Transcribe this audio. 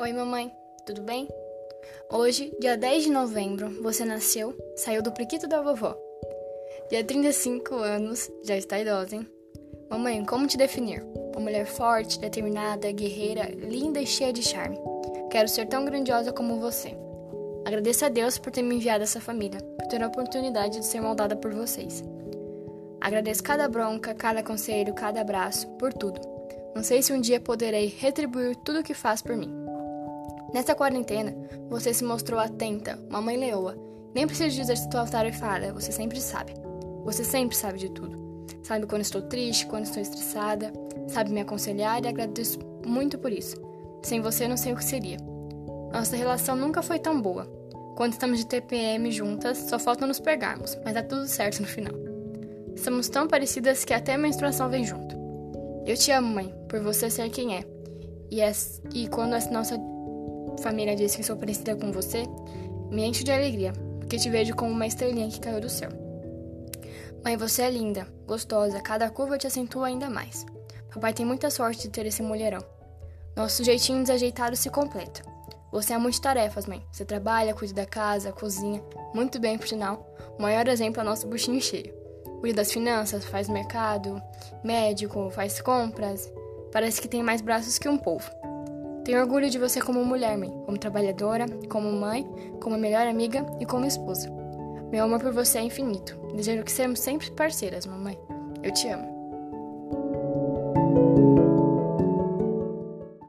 Oi, mamãe, tudo bem? Hoje, dia 10 de novembro, você nasceu, saiu do priquito da vovó. Dia 35 anos, já está idosa, hein? Mamãe, como te definir? Uma mulher forte, determinada, guerreira, linda e cheia de charme. Quero ser tão grandiosa como você. Agradeço a Deus por ter me enviado essa família, por ter a oportunidade de ser moldada por vocês. Agradeço cada bronca, cada conselho, cada abraço, por tudo. Não sei se um dia poderei retribuir tudo o que faz por mim. Nesta quarentena, você se mostrou atenta, uma mãe leoa. Nem preciso dizer se tua tarefa, você sempre sabe. Você sempre sabe de tudo. Sabe quando estou triste, quando estou estressada, sabe me aconselhar e agradeço muito por isso. Sem você, não sei o que seria. Nossa relação nunca foi tão boa. Quando estamos de TPM juntas, só falta nos pegarmos, mas dá tudo certo no final. Somos tão parecidas que até a menstruação vem junto. Eu te amo, mãe, por você ser quem é. E, é, e quando a nossa família diz que sou parecida com você, me enche de alegria, porque te vejo como uma estrelinha que caiu do céu. Mãe, você é linda, gostosa, cada curva te acentua ainda mais. Papai tem muita sorte de ter esse mulherão. Nosso jeitinho desajeitado se completa. Você é multitarefas, mãe. Você trabalha, cuida da casa, cozinha, muito bem, por sinal. O maior exemplo é nosso buchinho cheio. Cuida das finanças, faz mercado, médico, faz compras. Parece que tem mais braços que um povo. Tenho orgulho de você como mulher, mãe, como trabalhadora, como mãe, como melhor amiga e como esposa. Meu amor por você é infinito. Desejo que sejamos sempre parceiras, mamãe. Eu te amo.